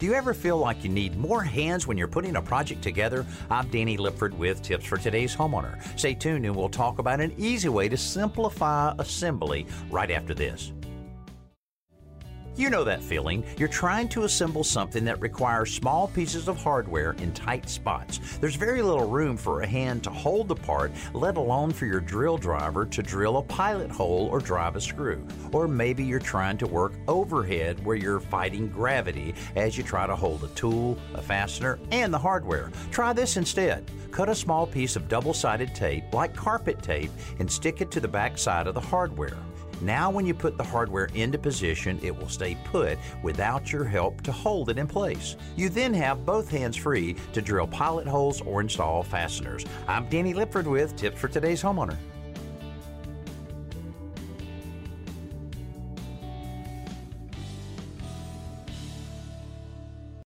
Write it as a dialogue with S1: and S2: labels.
S1: Do you ever feel like you need more hands when you're putting a project together? I'm Danny Lipford with tips for today's homeowner. Stay tuned and we'll talk about an easy way to simplify assembly right after this. You know that feeling. You're trying to assemble something that requires small pieces of hardware in tight spots. There's very little room for a hand to hold the part, let alone for your drill driver to drill a pilot hole or drive a screw. Or maybe you're trying to work overhead where you're fighting gravity as you try to hold a tool, a fastener, and the hardware. Try this instead. Cut a small piece of double sided tape, like carpet tape, and stick it to the back side of the hardware. Now, when you put the hardware into position, it will stay put without your help to hold it in place. You then have both hands free to drill pilot holes or install fasteners. I'm Danny Lipford with Tips for Today's Homeowner.